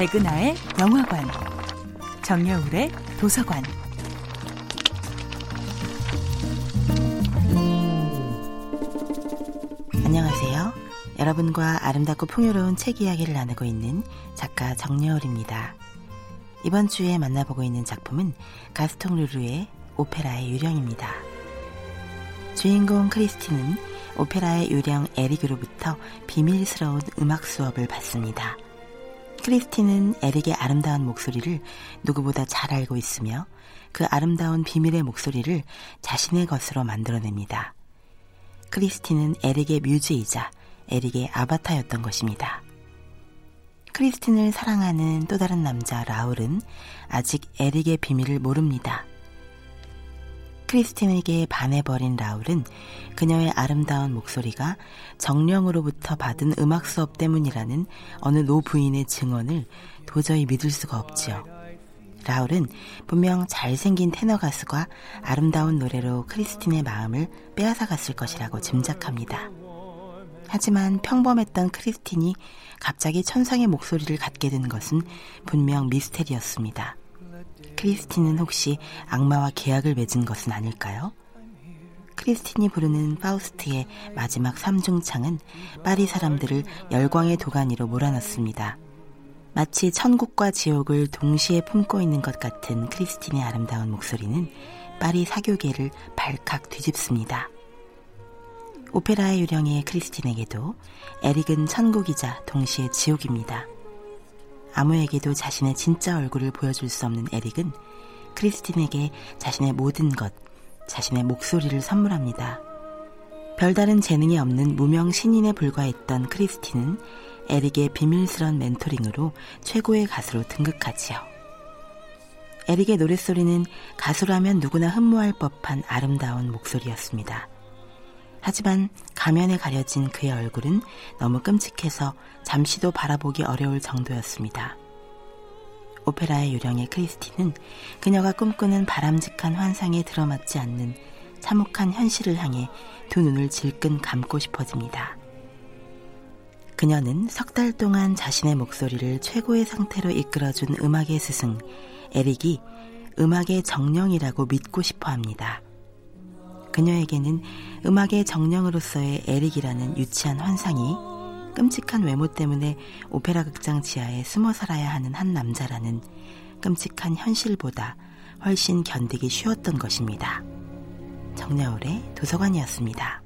백은하의 영화관, 정여울의 도서관. 안녕하세요. 여러분과 아름답고 풍요로운 책 이야기를 나누고 있는 작가 정여울입니다. 이번 주에 만나보고 있는 작품은 가스통 르루의 오페라의 유령입니다. 주인공 크리스티는 오페라의 유령 에릭으로부터 비밀스러운 음악 수업을 받습니다. 크리스티는 에릭의 아름다운 목소리를 누구보다 잘 알고 있으며 그 아름다운 비밀의 목소리를 자신의 것으로 만들어냅니다. 크리스티는 에릭의 뮤즈이자 에릭의 아바타였던 것입니다. 크리스틴을 사랑하는 또 다른 남자 라울은 아직 에릭의 비밀을 모릅니다. 크리스틴에게 반해버린 라울은 그녀의 아름다운 목소리가 정령으로부터 받은 음악 수업 때문이라는 어느 노 부인의 증언을 도저히 믿을 수가 없지요. 라울은 분명 잘생긴 테너 가수가 아름다운 노래로 크리스틴의 마음을 빼앗아 갔을 것이라고 짐작합니다. 하지만 평범했던 크리스틴이 갑자기 천상의 목소리를 갖게 된 것은 분명 미스테리였습니다. 크리스틴은 혹시 악마와 계약을 맺은 것은 아닐까요? 크리스틴이 부르는 파우스트의 마지막 삼중창은 파리 사람들을 열광의 도가니로 몰아넣습니다. 마치 천국과 지옥을 동시에 품고 있는 것 같은 크리스틴의 아름다운 목소리는 파리 사교계를 발칵 뒤집습니다. 오페라의 유령의 크리스틴에게도 에릭은 천국이자 동시에 지옥입니다. 아무에게도 자신의 진짜 얼굴을 보여줄 수 없는 에릭은 크리스틴에게 자신의 모든 것, 자신의 목소리를 선물합니다. 별다른 재능이 없는 무명 신인에 불과했던 크리스틴은 에릭의 비밀스런 멘토링으로 최고의 가수로 등극하지요. 에릭의 노랫소리는 가수라면 누구나 흠모할 법한 아름다운 목소리였습니다. 하지만 가면에 가려진 그의 얼굴은 너무 끔찍해서 잠시도 바라보기 어려울 정도였습니다. 오페라의 유령의 크리스티는 그녀가 꿈꾸는 바람직한 환상에 들어맞지 않는 참혹한 현실을 향해 두 눈을 질끈 감고 싶어집니다. 그녀는 석 달 동안 자신의 목소리를 최고의 상태로 이끌어준 음악의 스승 에릭이 음악의 정령이라고 믿고 싶어 합니다. 그녀에게는 음악의 정령으로서의 에릭이라는 유치한 환상이 끔찍한 외모 때문에 오페라 극장 지하에 숨어 살아야 하는 한 남자라는 끔찍한 현실보다 훨씬 견디기 쉬웠던 것입니다. 정야울의 도서관이었습니다.